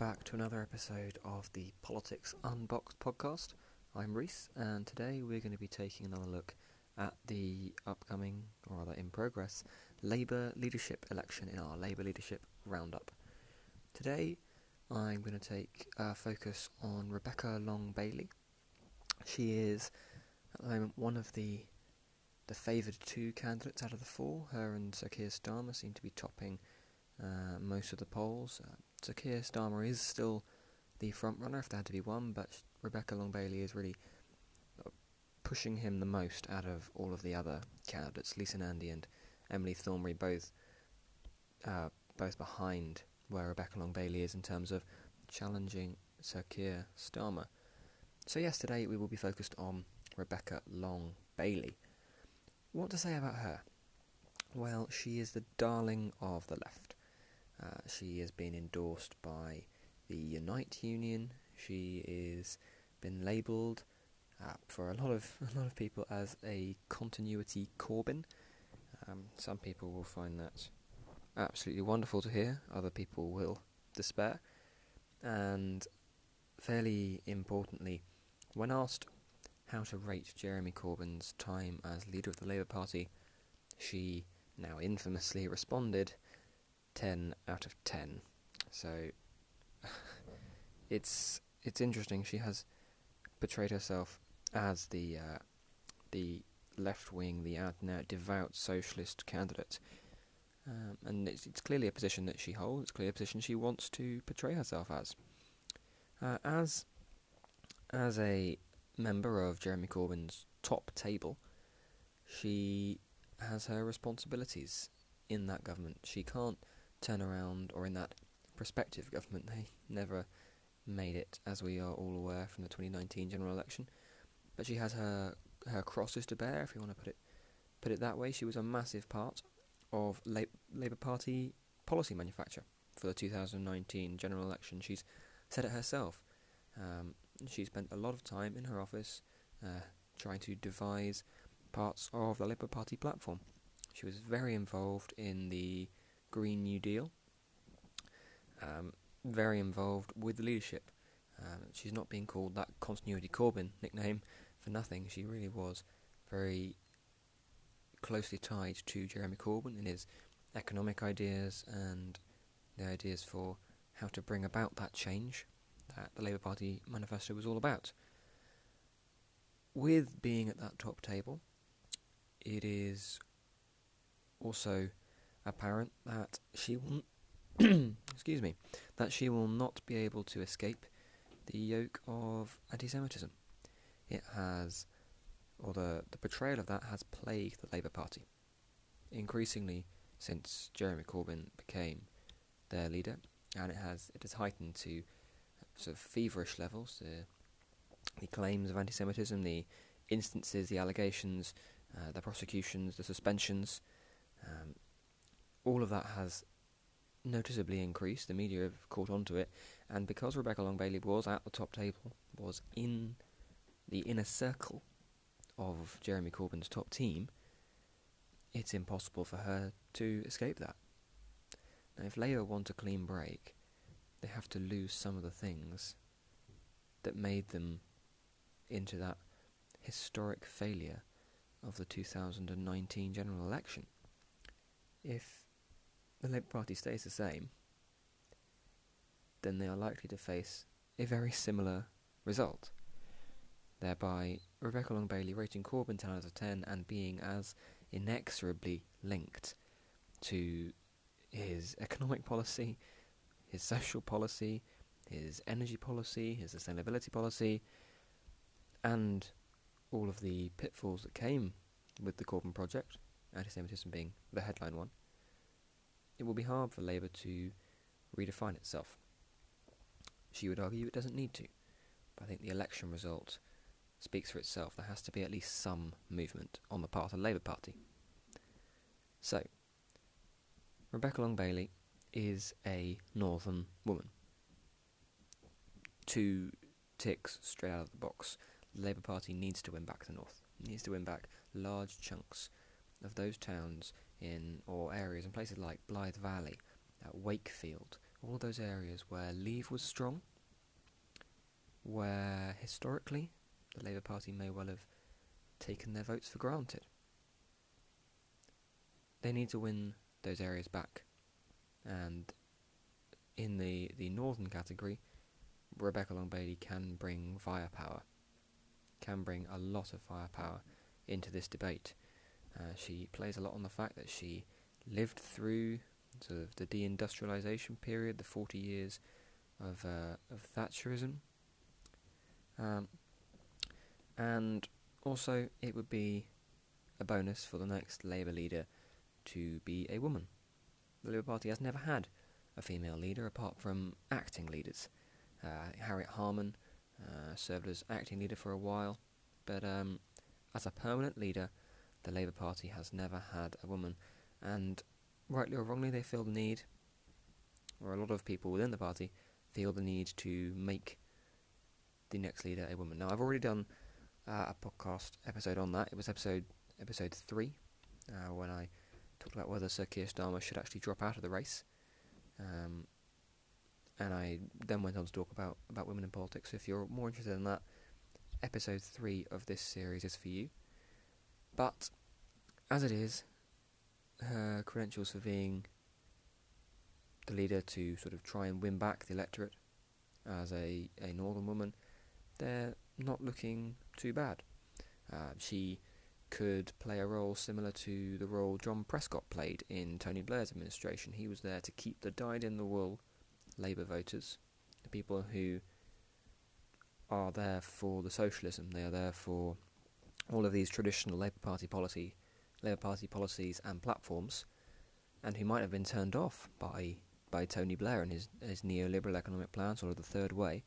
back to another episode of the Politics Unboxed podcast. I'm Reese, and today we're going to be taking another look at the upcoming, or rather in progress, Labour leadership election in our Labour leadership roundup. Today I'm going to take a focus on Rebecca Long Bailey. She is at the moment one of the the favoured two candidates out of the four. Her and Sir Keir Starmer seem to be topping uh, most of the polls. Uh, Sir Keir Starmer is still the front runner if there had to be one, but Rebecca Long Bailey is really pushing him the most out of all of the other candidates. Lisa Nandy and Emily Thornberry both uh, both behind where Rebecca Long Bailey is in terms of challenging Sir Keir Starmer. So yesterday we will be focused on Rebecca Long Bailey. What to say about her? Well, she is the darling of the left. Uh, she has been endorsed by the Unite Union. She is been labelled uh, for a lot of a lot of people as a continuity Corbyn. Um, some people will find that absolutely wonderful to hear. Other people will despair. And fairly importantly, when asked how to rate Jeremy Corbyn's time as leader of the Labour Party, she now infamously responded 10 out of 10. So it's it's interesting. She has portrayed herself as the uh, the left wing, the out and out devout socialist candidate. Um, and it's, it's, clearly a position that she holds. It's clearly a position she wants to portray herself as. Uh, as as a member of Jeremy Corbyn's top table, she has her responsibilities in that government. She can't turn around, or in that prospective government, they never made it, as we are all aware from the 2019 general election. But she has her her crosses to bear, if you want to put it put it that way. She was a massive part of La- Labour Party policy manufacture for the 2019 general election. She's said it herself. Um, she spent a lot of time in her office uh, trying to devise parts of the Labour Party platform. She was very involved in the Green New Deal, um, very involved with the leadership. Um, she's not being called that Continuity Corbyn nickname for nothing. She really was very closely tied to Jeremy Corbyn in his economic ideas and the ideas for how to bring about that change that the Labour Party manifesto was all about. With being at that top table, it is also apparent that she will excuse me that she will not be able to escape the yoke of anti-Semitism. It has, or the the portrayal of that has plagued the Labour Party increasingly since Jeremy Corbyn became their leader, and it has it has heightened to sort of feverish levels. The, the claims of anti-Semitism, the instances, the allegations, uh, the prosecutions, the suspensions, um, all of that has noticeably increased. The media have caught on to it, and because Rebecca Long Bailey was at the top table, was in the inner circle of Jeremy Corbyn's top team, it's impossible for her to escape that. Now, if Labour want a clean break, they have to lose some of the things that made them into that historic failure of the 2019 general election. If the Labour Party stays the same, then they are likely to face a very similar result. Thereby, Rebecca Long Bailey rating Corbyn 10 out of 10 and being as inexorably linked to his economic policy, his social policy, his energy policy, his sustainability policy, and all of the pitfalls that came with the Corbyn project, anti Semitism being the headline one, it will be hard for Labour to redefine itself. She would argue it doesn't need to, but I think the election result speaks for itself. There has to be at least some movement on the part of the Labour Party. So, Rebecca Long Bailey is a northern woman. Two ticks straight out of the box. The Labour Party needs to win back the north. It needs to win back large chunks of those towns in or areas in places like Blyth Valley, Wakefield, all those areas where Leave was strong, where historically the Labour Party may well have taken their votes for granted. They need to win those areas back. And in the, the northern category, Rebecca Long Bailey can bring firepower, can bring a lot of firepower into this debate. Uh, she plays a lot on the fact that she lived through sort of the deindustrialization period, the 40 years of, uh, of Thatcherism. Um, and also, it would be a bonus for the next Labour leader to be a woman. The Labour Party has never had a female leader apart from acting leaders. Uh, Harriet Harman uh, served as acting leader for a while, but um, as a permanent leader, the Labour Party has never had a woman, and rightly or wrongly, they feel the need, or a lot of people within the party feel the need to make the next leader a woman. Now, I've already done uh, a podcast episode on that. It was episode episode three, uh, when I talked about whether Sir Keir Starmer should actually drop out of the race. Um, and I then went on to talk about, about women in politics. So if you're more interested in that, episode three of this series is for you. But as it is, her credentials for being the leader to sort of try and win back the electorate as a, a northern woman, they're not looking too bad. Uh, she could play a role similar to the role John Prescott played in Tony Blair's administration. He was there to keep the dyed in the wool Labour voters, the people who are there for the socialism, they are there for all of these traditional Labour Party policy, Labour Party policies and platforms, and who might have been turned off by by Tony Blair and his his neoliberal economic plans or the third way.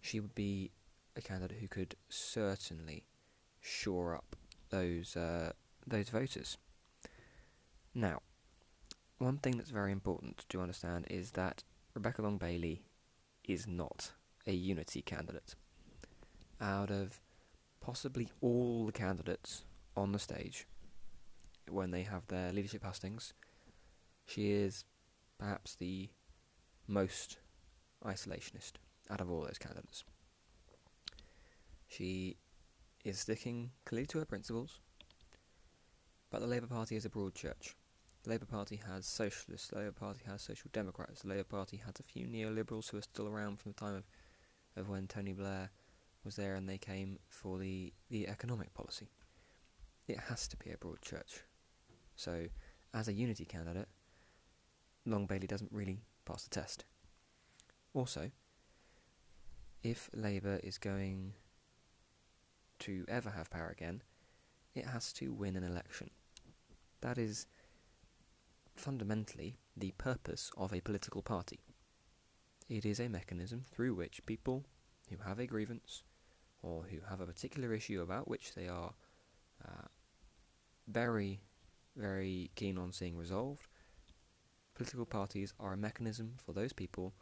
She would be a candidate who could certainly shore up those uh, those voters. Now, one thing that's very important to understand is that Rebecca Long Bailey is not a unity candidate. Out of possibly all the candidates on the stage when they have their leadership hustings, she is perhaps the most isolationist out of all those candidates. She is sticking clearly to her principles, but the Labour Party is a broad church. The Labour Party has socialists, the Labour Party has social democrats, the Labour Party has a few neoliberals who are still around from the time of, of when Tony Blair was there and they came for the, the economic policy. It has to be a broad church. So, as a unity candidate, Long Bailey doesn't really pass the test. Also, if Labour is going to ever have power again, it has to win an election. That is fundamentally the purpose of a political party. It is a mechanism through which people who have a grievance or who have a particular issue about which they are uh, very, very keen on seeing resolved, political parties are a mechanism for those people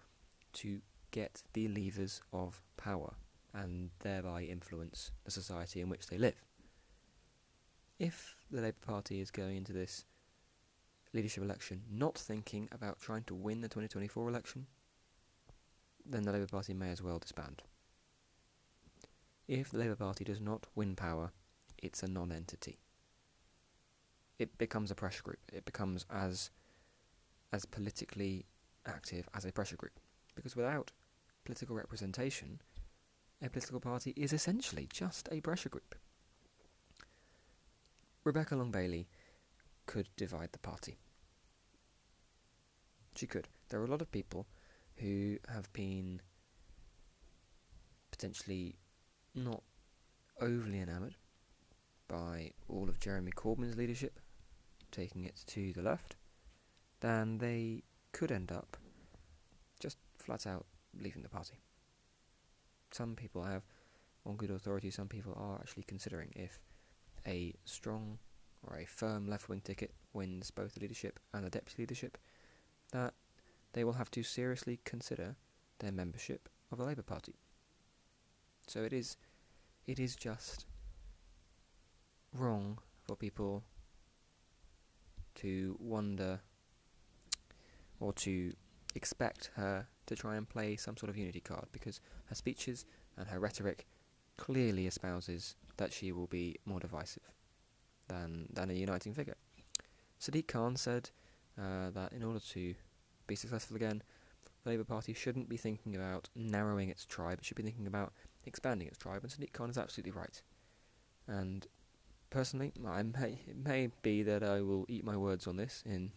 to get the levers of power and thereby influence the society in which they live. If the Labour Party is going into this leadership election not thinking about trying to win the 2024 election, then the Labour Party may as well disband. If the Labour Party does not win power, it's a non entity. It becomes a pressure group. It becomes as as politically active as a pressure group. Because without political representation, a political party is essentially just a pressure group. Rebecca Long Bailey could divide the party. She could. There are a lot of people who have been potentially not overly enamoured by all of Jeremy Corbyn's leadership, taking it to the left, then they could end up just flat out leaving the party some people have, on good authority, some people are actually considering if a strong or a firm left wing ticket wins both the leadership and the deputy leadership, that they will have to seriously consider their membership of the Labour Party. So it is, it is just wrong for people to wonder or to expect her to try and play some sort of unity card because her speeches and her rhetoric clearly espouses that she will be more divisive than than a uniting figure. Sadiq Khan said uh, that in order to be successful again, the Labour Party shouldn't be thinking about narrowing its tribe; it should be thinking about expanding its tribe. And Sadiq Khan is absolutely right. And personally, I may, it may be that I will eat my words on this in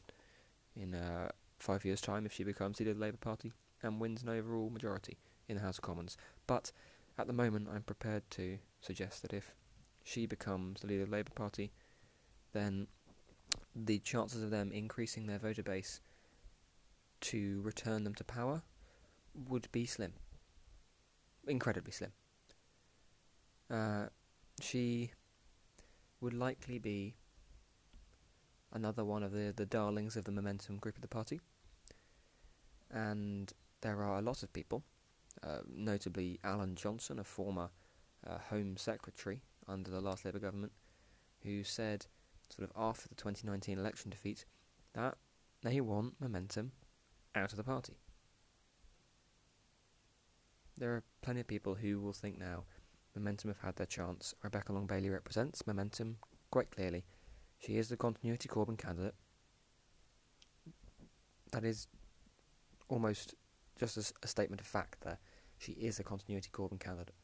in uh, five years' time if she becomes leader of the Labour Party and wins an overall majority in the House of Commons. But at the moment, I'm prepared to suggest that if she becomes the leader of the Labour Party, then the chances of them increasing their voter base to return them to power would be slim. Incredibly slim. Uh, she would likely be another one of the, the darlings of the Momentum group of the party. And there are a lot of people, uh, notably Alan Johnson, a former uh, Home Secretary under the last Labour government, who said, sort of after the 2019 election defeat, that they want Momentum out of the party. There are plenty of people who will think now Momentum have had their chance. Rebecca Long Bailey represents Momentum quite clearly. She is the continuity Corbyn candidate. That is almost just as a statement of fact there. She is a continuity Corbyn candidate.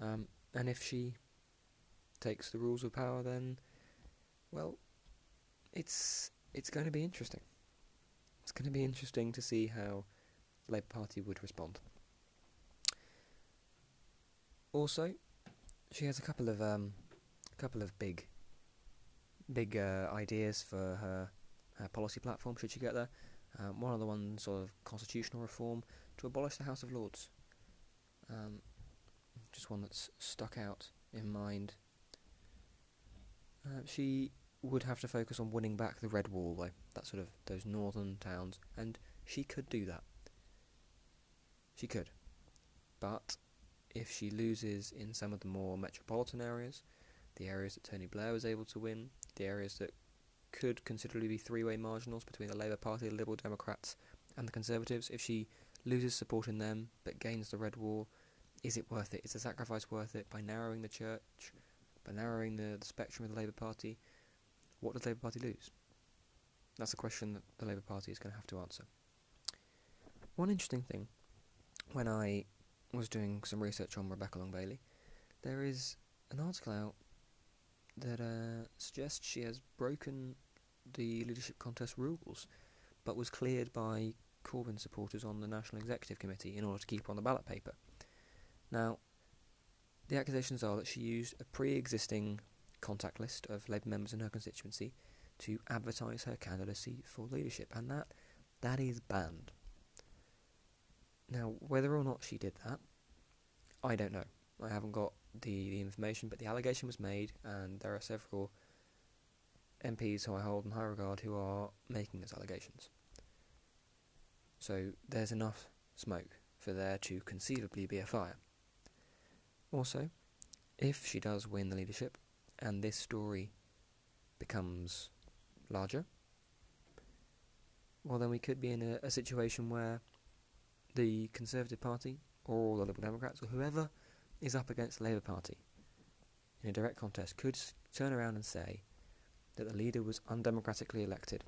Um, and if she takes the rules of power, then, well, it's it's going to be interesting. It's going to be interesting to see how Labour Party would respond. Also, she has a couple of um, a couple of big, big uh, ideas for her, her policy platform. Should she get there, um, one of the ones sort of constitutional reform to abolish the House of Lords. Um, just one that's stuck out in mind. Uh, she would have to focus on winning back the Red Wall, though. That sort of those northern towns, and she could do that. She could, but if she loses in some of the more metropolitan areas, the areas that Tony Blair was able to win, the areas that could considerably be three-way marginals between the Labour Party, the Liberal Democrats, and the Conservatives, if she loses support in them but gains the Red Wall, is it worth it? Is the sacrifice worth it by narrowing the church, by narrowing the, the spectrum of the Labour Party? What does the Labour Party lose? That's a question that the Labour Party is going to have to answer. One interesting thing, when I was doing some research on Rebecca Long Bailey, there is an article out that uh, suggests she has broken the leadership contest rules, but was cleared by Corbyn supporters on the National Executive Committee in order to keep her on the ballot paper. Now, the accusations are that she used a pre existing contact list of Labour members in her constituency to advertise her candidacy for leadership, and that that is banned. Now, whether or not she did that, I don't know. I haven't got the, the information, but the allegation was made, and there are several MPs who I hold in high regard who are making those allegations. So there's enough smoke for there to conceivably be a fire. Also, if she does win the leadership and this story becomes larger, well, then we could be in a, a situation where the Conservative Party or the Liberal Democrats or whoever is up against the Labour Party in a direct contest could turn around and say that the leader was undemocratically elected.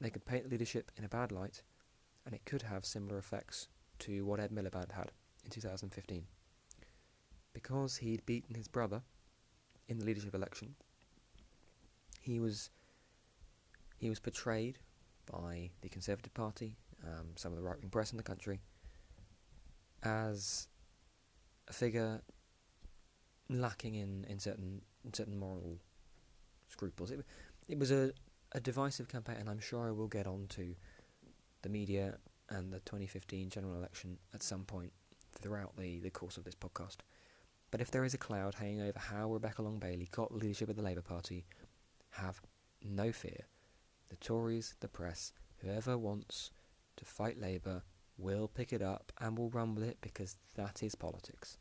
They could paint the leadership in a bad light, and it could have similar effects to what Ed Miliband had in 2015. Because he'd beaten his brother in the leadership election, he was he was portrayed by the Conservative Party, um, some of the right-wing press in the country, as a figure lacking in, in certain in certain moral scruples. It, it was a, a divisive campaign, and I'm sure I will get on to the media and the 2015 general election at some point throughout the, the course of this podcast. But if there is a cloud hanging over how Rebecca Long Bailey got leadership of the Labour Party, have no fear. The Tories, the press, whoever wants to fight Labour will pick it up and will run with it because that is politics.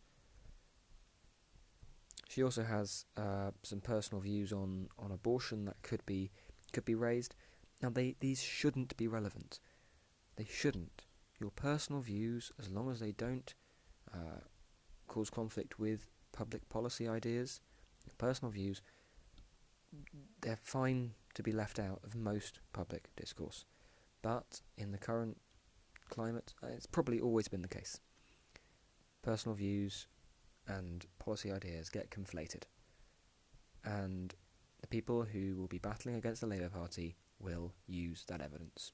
She also has uh, some personal views on, on abortion that could be could be raised. Now, they these shouldn't be relevant. They shouldn't. Your personal views, as long as they don't uh, cause conflict with public policy ideas, your personal views, they're fine to be left out of most public discourse. But in the current climate, uh, it's probably always been the case. Personal views and policy ideas get conflated. And the people who will be battling against the Labour Party will use that evidence.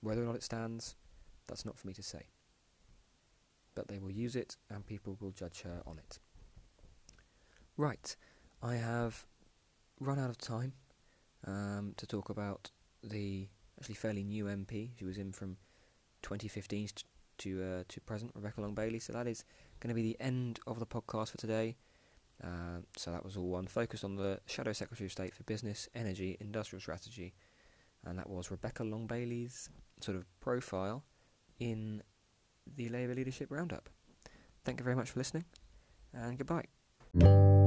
Whether or not it stands, that's not for me to say. But they will use it and people will judge her on it. Right, I have run out of time um, to talk about the actually fairly new MP. She was in from 2015 to to, uh, to present, Rebecca Long Bailey. So that is going to be the end of the podcast for today. Uh, so that was all one focused on the Shadow Secretary of State for Business, Energy, Industrial Strategy, and that was Rebecca Long Bailey's sort of profile in the Labour Leadership Roundup. Thank you very much for listening, and goodbye.